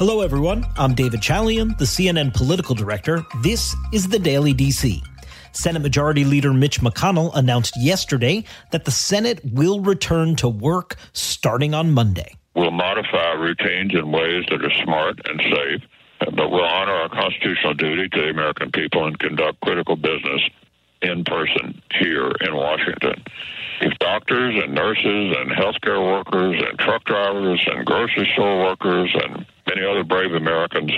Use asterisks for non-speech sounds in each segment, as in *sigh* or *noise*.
Hello, everyone. I'm David Chalian, the CNN political director. This is the Daily DC. Senate Majority Leader Mitch McConnell announced yesterday that the Senate will return to work starting on Monday. We'll modify routines in ways that are smart and safe, but we'll honor our constitutional duty to the American people and conduct critical business in person here in Washington. If doctors and nurses and healthcare workers and truck drivers and grocery store workers and many other brave Americans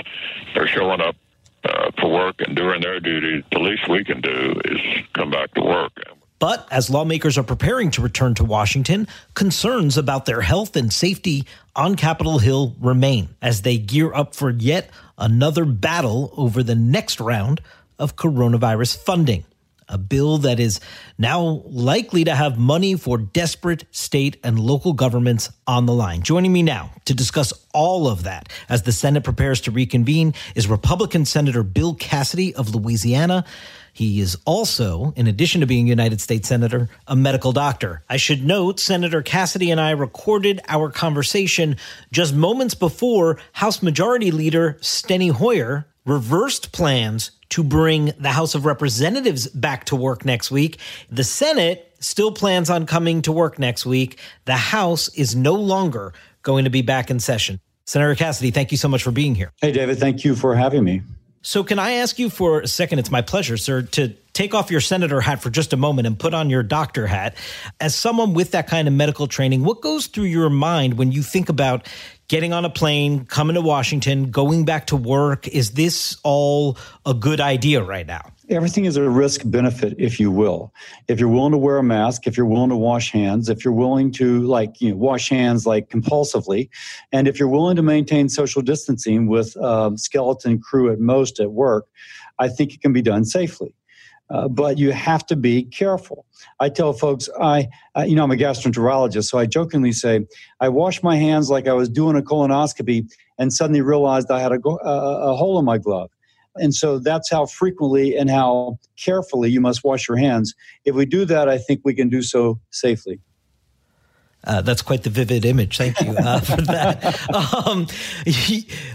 are showing up uh, for work and doing their duty, the least we can do is come back to work. But as lawmakers are preparing to return to Washington, concerns about their health and safety on Capitol Hill remain as they gear up for yet another battle over the next round of coronavirus funding a bill that is now likely to have money for desperate state and local governments on the line. Joining me now to discuss all of that as the Senate prepares to reconvene is Republican Senator Bill Cassidy of Louisiana. He is also, in addition to being United States Senator, a medical doctor. I should note Senator Cassidy and I recorded our conversation just moments before House Majority Leader Steny Hoyer reversed plans to bring the House of Representatives back to work next week. The Senate still plans on coming to work next week. The House is no longer going to be back in session. Senator Cassidy, thank you so much for being here. Hey, David, thank you for having me. So, can I ask you for a second? It's my pleasure, sir, to take off your senator hat for just a moment and put on your doctor hat. As someone with that kind of medical training, what goes through your mind when you think about getting on a plane, coming to Washington, going back to work? Is this all a good idea right now? Everything is a risk benefit, if you will. If you're willing to wear a mask, if you're willing to wash hands, if you're willing to like you know wash hands like compulsively, and if you're willing to maintain social distancing with uh, skeleton crew at most at work, I think it can be done safely. Uh, but you have to be careful. I tell folks, I, uh, you know, I'm a gastroenterologist, so I jokingly say, I washed my hands like I was doing a colonoscopy and suddenly realized I had a, a, a hole in my glove. And so that's how frequently and how carefully you must wash your hands. If we do that, I think we can do so safely. Uh, that's quite the vivid image. Thank you uh, for that. *laughs* Um,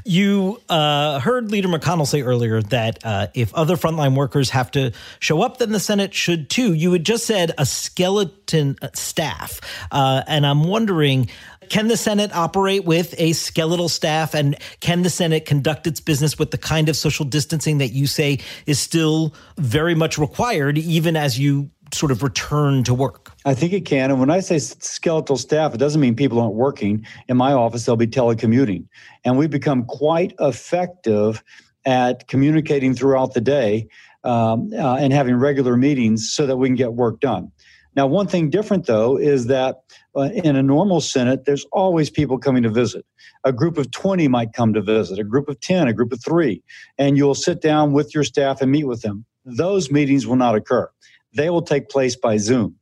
you uh, heard Leader McConnell say earlier that uh, if other frontline workers have to show up, then the Senate should too. You had just said a skeleton uh, staff. Uh, and I'm wondering can the Senate operate with a skeletal staff? And can the Senate conduct its business with the kind of social distancing that you say is still very much required, even as you sort of return to work? I think it can. And when I say skeletal staff, it doesn't mean people aren't working. In my office, they'll be telecommuting. And we've become quite effective at communicating throughout the day um, uh, and having regular meetings so that we can get work done. Now, one thing different, though, is that uh, in a normal Senate, there's always people coming to visit. A group of 20 might come to visit, a group of 10, a group of three, and you'll sit down with your staff and meet with them. Those meetings will not occur they will take place by Zoom.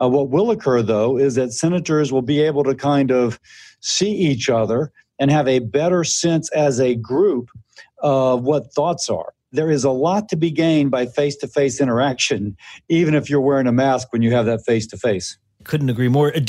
Uh, what will occur, though, is that senators will be able to kind of see each other and have a better sense as a group of what thoughts are. There is a lot to be gained by face to face interaction, even if you're wearing a mask when you have that face to face couldn't agree more. Uh,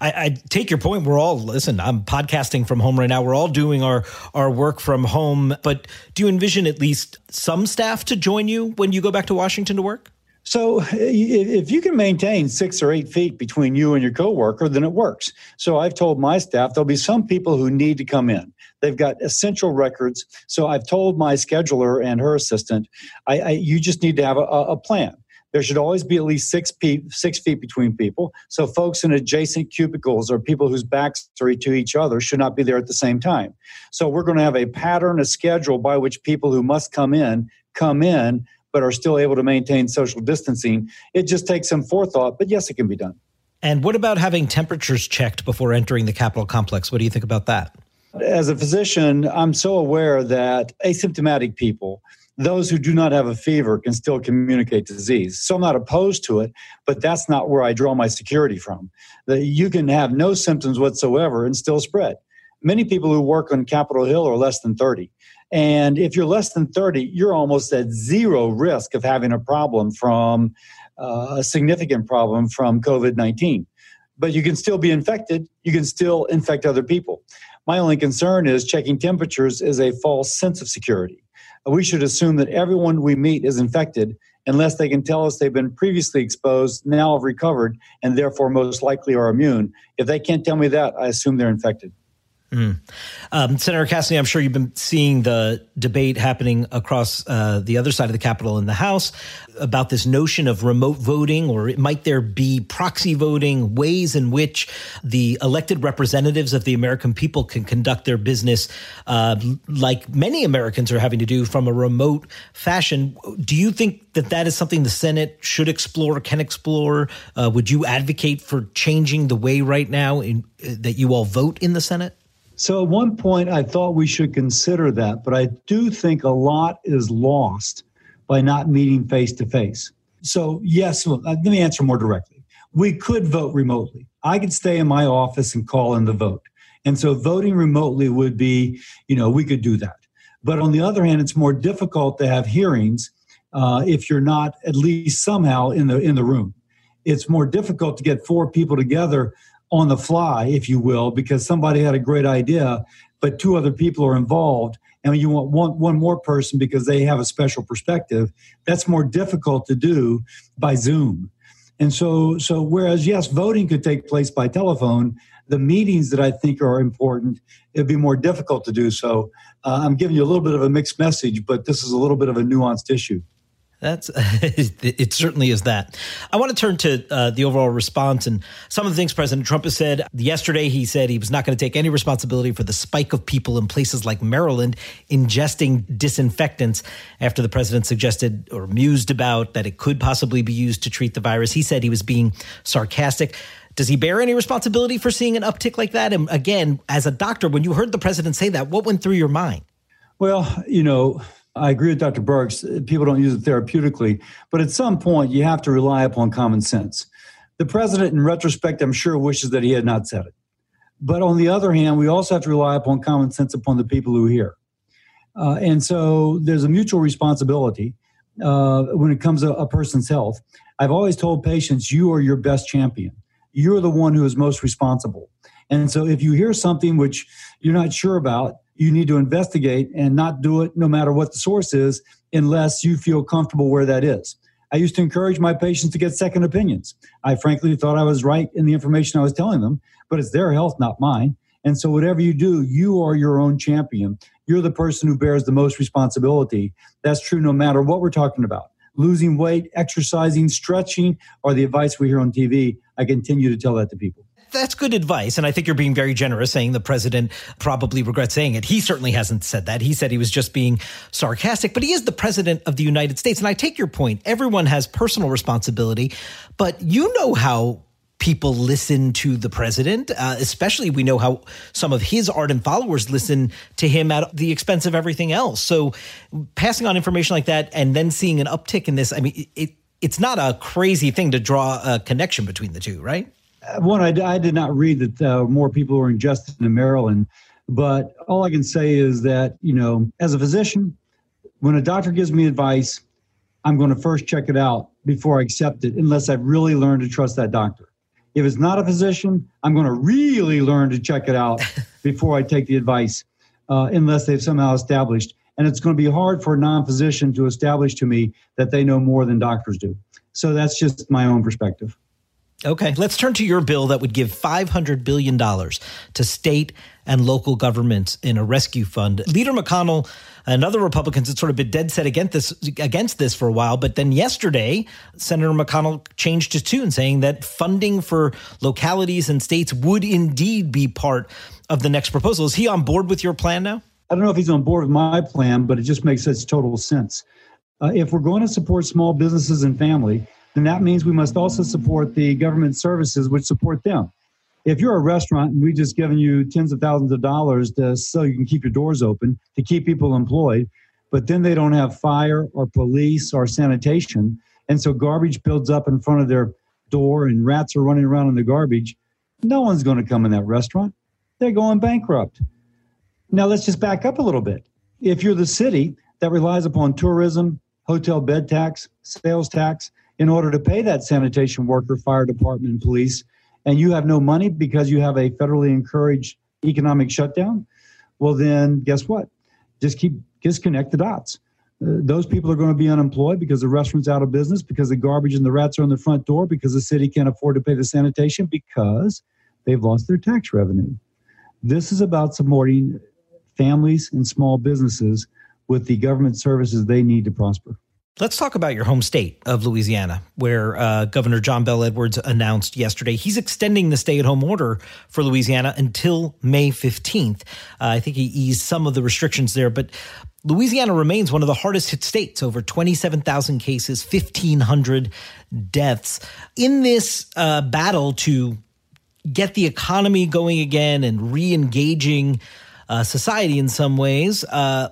I, I, take your point. We're all listen. I'm podcasting from home right now. We're all doing our our work from home. But do you envision at least some staff to join you when you go back to Washington to work? So if you can maintain six or eight feet between you and your coworker, then it works. So I've told my staff there'll be some people who need to come in. They've got essential records. So I've told my scheduler and her assistant, I, I, you just need to have a, a plan. There should always be at least six feet, six feet between people. So folks in adjacent cubicles or people whose backs are to each other should not be there at the same time. So we're going to have a pattern, a schedule by which people who must come in come in but are still able to maintain social distancing. It just takes some forethought, but yes, it can be done. And what about having temperatures checked before entering the Capitol complex? What do you think about that? As a physician, I'm so aware that asymptomatic people, those who do not have a fever, can still communicate disease. So I'm not opposed to it, but that's not where I draw my security from. That you can have no symptoms whatsoever and still spread. Many people who work on Capitol Hill are less than 30. And if you're less than 30, you're almost at zero risk of having a problem from uh, a significant problem from COVID 19. But you can still be infected, you can still infect other people. My only concern is checking temperatures is a false sense of security. We should assume that everyone we meet is infected unless they can tell us they've been previously exposed, now have recovered, and therefore most likely are immune. If they can't tell me that, I assume they're infected. Mm. Um, Senator Cassidy, I'm sure you've been seeing the debate happening across uh, the other side of the Capitol in the House about this notion of remote voting, or might there be proxy voting, ways in which the elected representatives of the American people can conduct their business uh, like many Americans are having to do from a remote fashion. Do you think that that is something the Senate should explore, can explore? Uh, would you advocate for changing the way right now in, uh, that you all vote in the Senate? So at one point, I thought we should consider that, but I do think a lot is lost by not meeting face to face. So, yes, well, let me answer more directly. We could vote remotely. I could stay in my office and call in the vote. And so voting remotely would be, you know, we could do that. But on the other hand, it's more difficult to have hearings uh, if you're not at least somehow in the in the room. It's more difficult to get four people together on the fly, if you will, because somebody had a great idea, but two other people are involved, and you want one, one more person because they have a special perspective. That's more difficult to do by Zoom. And so, so whereas yes, voting could take place by telephone, the meetings that I think are important, it'd be more difficult to do so. Uh, I'm giving you a little bit of a mixed message, but this is a little bit of a nuanced issue. That's *laughs* it. Certainly is that. I want to turn to uh, the overall response and some of the things President Trump has said. Yesterday, he said he was not going to take any responsibility for the spike of people in places like Maryland ingesting disinfectants after the president suggested or mused about that it could possibly be used to treat the virus. He said he was being sarcastic. Does he bear any responsibility for seeing an uptick like that? And again, as a doctor, when you heard the president say that, what went through your mind? Well, you know, I agree with Dr. Birx. People don't use it therapeutically, but at some point you have to rely upon common sense. The president, in retrospect, I'm sure wishes that he had not said it. But on the other hand, we also have to rely upon common sense upon the people who hear. Uh, and so there's a mutual responsibility uh, when it comes to a person's health. I've always told patients, you are your best champion. You're the one who is most responsible. And so if you hear something which you're not sure about, you need to investigate and not do it no matter what the source is unless you feel comfortable where that is. I used to encourage my patients to get second opinions. I frankly thought I was right in the information I was telling them, but it's their health, not mine. And so, whatever you do, you are your own champion. You're the person who bears the most responsibility. That's true no matter what we're talking about losing weight, exercising, stretching, or the advice we hear on TV. I continue to tell that to people that's good advice. And I think you're being very generous saying the president probably regrets saying it. He certainly hasn't said that. He said he was just being sarcastic, but he is the president of the United States. And I take your point. Everyone has personal responsibility, but you know how people listen to the president. Uh, especially, we know how some of his ardent followers listen to him at the expense of everything else. So, passing on information like that and then seeing an uptick in this, I mean, it, it's not a crazy thing to draw a connection between the two, right? One, I, I did not read that uh, more people were ingested in Maryland, but all I can say is that, you know, as a physician, when a doctor gives me advice, I'm going to first check it out before I accept it, unless I've really learned to trust that doctor. If it's not a physician, I'm going to really learn to check it out *laughs* before I take the advice, uh, unless they've somehow established. And it's going to be hard for a non physician to establish to me that they know more than doctors do. So that's just my own perspective. Okay, let's turn to your bill that would give $500 billion to state and local governments in a rescue fund. Leader McConnell and other Republicans had sort of been dead set against this, against this for a while, but then yesterday, Senator McConnell changed his tune, saying that funding for localities and states would indeed be part of the next proposal. Is he on board with your plan now? I don't know if he's on board with my plan, but it just makes such total sense. Uh, if we're going to support small businesses and family, then that means we must also support the government services which support them. If you're a restaurant and we've just given you tens of thousands of dollars to, so you can keep your doors open to keep people employed, but then they don't have fire or police or sanitation, and so garbage builds up in front of their door and rats are running around in the garbage, no one's going to come in that restaurant. They're going bankrupt. Now let's just back up a little bit. If you're the city that relies upon tourism, hotel bed tax, sales tax, in order to pay that sanitation worker, fire department, police, and you have no money because you have a federally encouraged economic shutdown, well, then guess what? Just keep just connect the dots. Uh, those people are going to be unemployed because the restaurant's out of business, because the garbage and the rats are on the front door, because the city can't afford to pay the sanitation, because they've lost their tax revenue. This is about supporting families and small businesses with the government services they need to prosper. Let's talk about your home state of Louisiana, where uh, Governor John Bel Edwards announced yesterday he's extending the stay at home order for Louisiana until May 15th. Uh, I think he eased some of the restrictions there, but Louisiana remains one of the hardest hit states, over 27,000 cases, 1,500 deaths. In this uh, battle to get the economy going again and re engaging uh, society in some ways uh,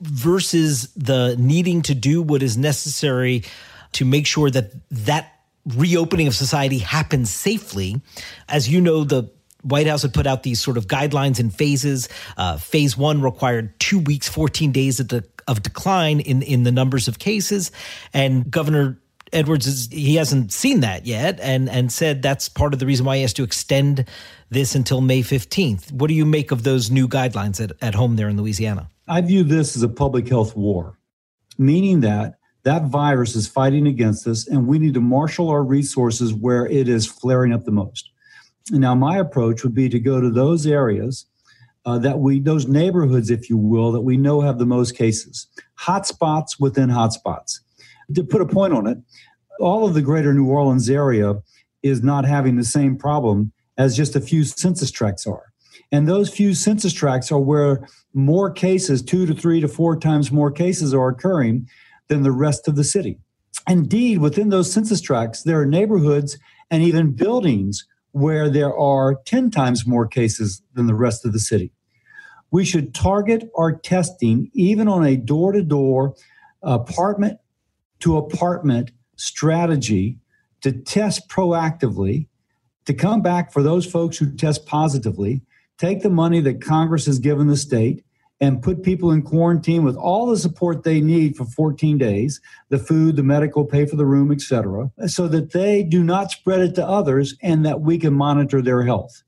versus the needing to do what is necessary to make sure that that reopening of society happens safely. As you know, the White House had put out these sort of guidelines in phases. Uh, phase one required two weeks, 14 days of, de- of decline in, in the numbers of cases. And Governor Edwards is, he hasn't seen that yet and and said that's part of the reason why he has to extend this until May 15th. What do you make of those new guidelines at, at home there in Louisiana? I view this as a public health war, meaning that that virus is fighting against us and we need to marshal our resources where it is flaring up the most. Now, my approach would be to go to those areas uh, that we, those neighborhoods, if you will, that we know have the most cases, hotspots within hotspots. To put a point on it, all of the greater New Orleans area is not having the same problem as just a few census tracts are. And those few census tracts are where more cases, two to three to four times more cases, are occurring than the rest of the city. Indeed, within those census tracts, there are neighborhoods and even buildings where there are 10 times more cases than the rest of the city. We should target our testing even on a door to door, apartment to apartment strategy to test proactively, to come back for those folks who test positively, take the money that Congress has given the state and put people in quarantine with all the support they need for 14 days the food the medical pay for the room etc so that they do not spread it to others and that we can monitor their health.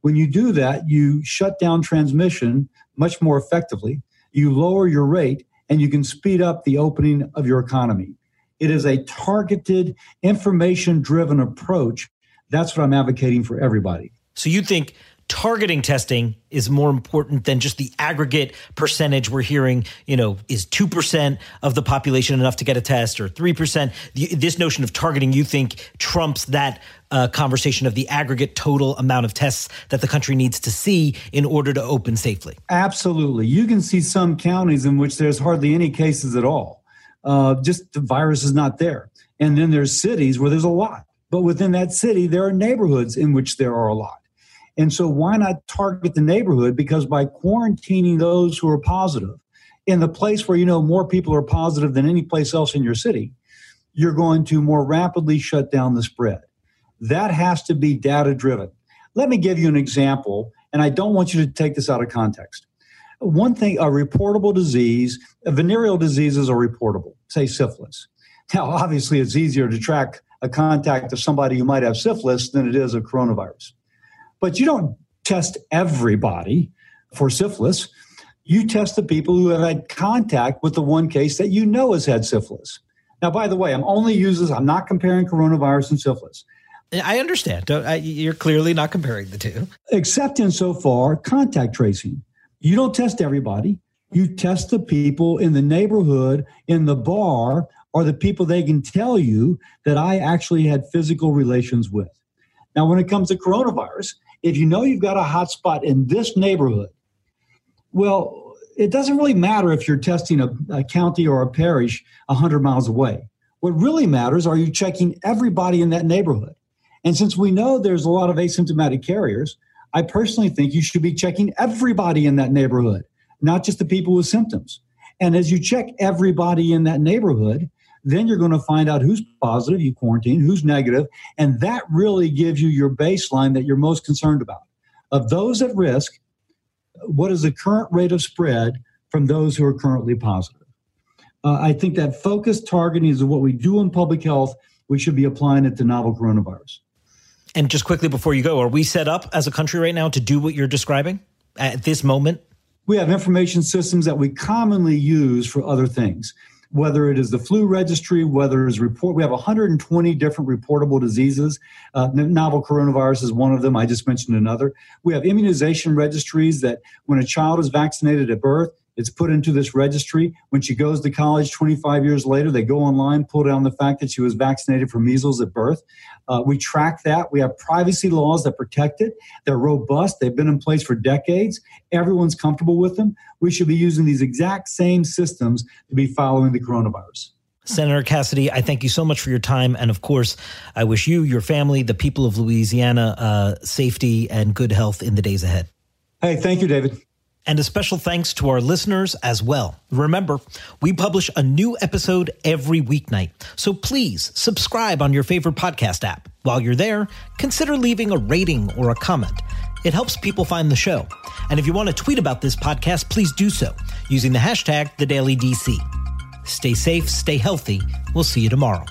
When you do that you shut down transmission much more effectively. You lower your rate and you can speed up the opening of your economy. It is a targeted information driven approach. That's what i'm advocating for everybody. So you think targeting testing is more important than just the aggregate percentage we're hearing, you know, is 2% of the population enough to get a test or 3%. This notion of targeting, you think, trumps that uh, conversation of the aggregate total amount of tests that the country needs to see in order to open safely? Absolutely. You can see some counties in which there's hardly any cases at all. Uh, just the virus is not there. And then there's cities where there's a lot. But within that city, there are neighborhoods in which there are a lot. And so, why not target the neighborhood? Because by quarantining those who are positive in the place where you know more people are positive than any place else in your city, you're going to more rapidly shut down the spread. That has to be data driven. Let me give you an example, and I don't want you to take this out of context. One thing, a reportable disease, venereal diseases are reportable, say syphilis. Now, obviously, it's easier to track a contact of somebody who might have syphilis than it is a coronavirus. But you don't test everybody for syphilis. You test the people who have had contact with the one case that you know has had syphilis. Now, by the way, I'm only using, I'm not comparing coronavirus and syphilis. I understand. You're clearly not comparing the two. Except in so far, contact tracing. You don't test everybody. You test the people in the neighborhood, in the bar, or the people they can tell you that I actually had physical relations with. Now, when it comes to coronavirus, if you know you've got a hot spot in this neighborhood, well, it doesn't really matter if you're testing a, a county or a parish 100 miles away. What really matters are you checking everybody in that neighborhood. And since we know there's a lot of asymptomatic carriers, I personally think you should be checking everybody in that neighborhood, not just the people with symptoms. And as you check everybody in that neighborhood, then you're going to find out who's positive, you quarantine, who's negative, and that really gives you your baseline that you're most concerned about. Of those at risk, what is the current rate of spread from those who are currently positive? Uh, I think that focused targeting is what we do in public health. We should be applying it to novel coronavirus. And just quickly before you go, are we set up as a country right now to do what you're describing? at this moment? We have information systems that we commonly use for other things whether it is the flu registry, whether it's report, we have 120 different reportable diseases. Uh, novel coronavirus is one of them. I just mentioned another. We have immunization registries that when a child is vaccinated at birth, it's put into this registry. When she goes to college 25 years later, they go online, pull down the fact that she was vaccinated for measles at birth. Uh, we track that. We have privacy laws that protect it. They're robust. They've been in place for decades. Everyone's comfortable with them. We should be using these exact same systems to be following the coronavirus. Senator Cassidy, I thank you so much for your time. And of course, I wish you, your family, the people of Louisiana, uh, safety and good health in the days ahead. Hey, thank you, David. And a special thanks to our listeners as well. Remember, we publish a new episode every weeknight, so please subscribe on your favorite podcast app. While you're there, consider leaving a rating or a comment. It helps people find the show. And if you want to tweet about this podcast, please do so using the hashtag TheDailyDC. Stay safe, stay healthy. We'll see you tomorrow.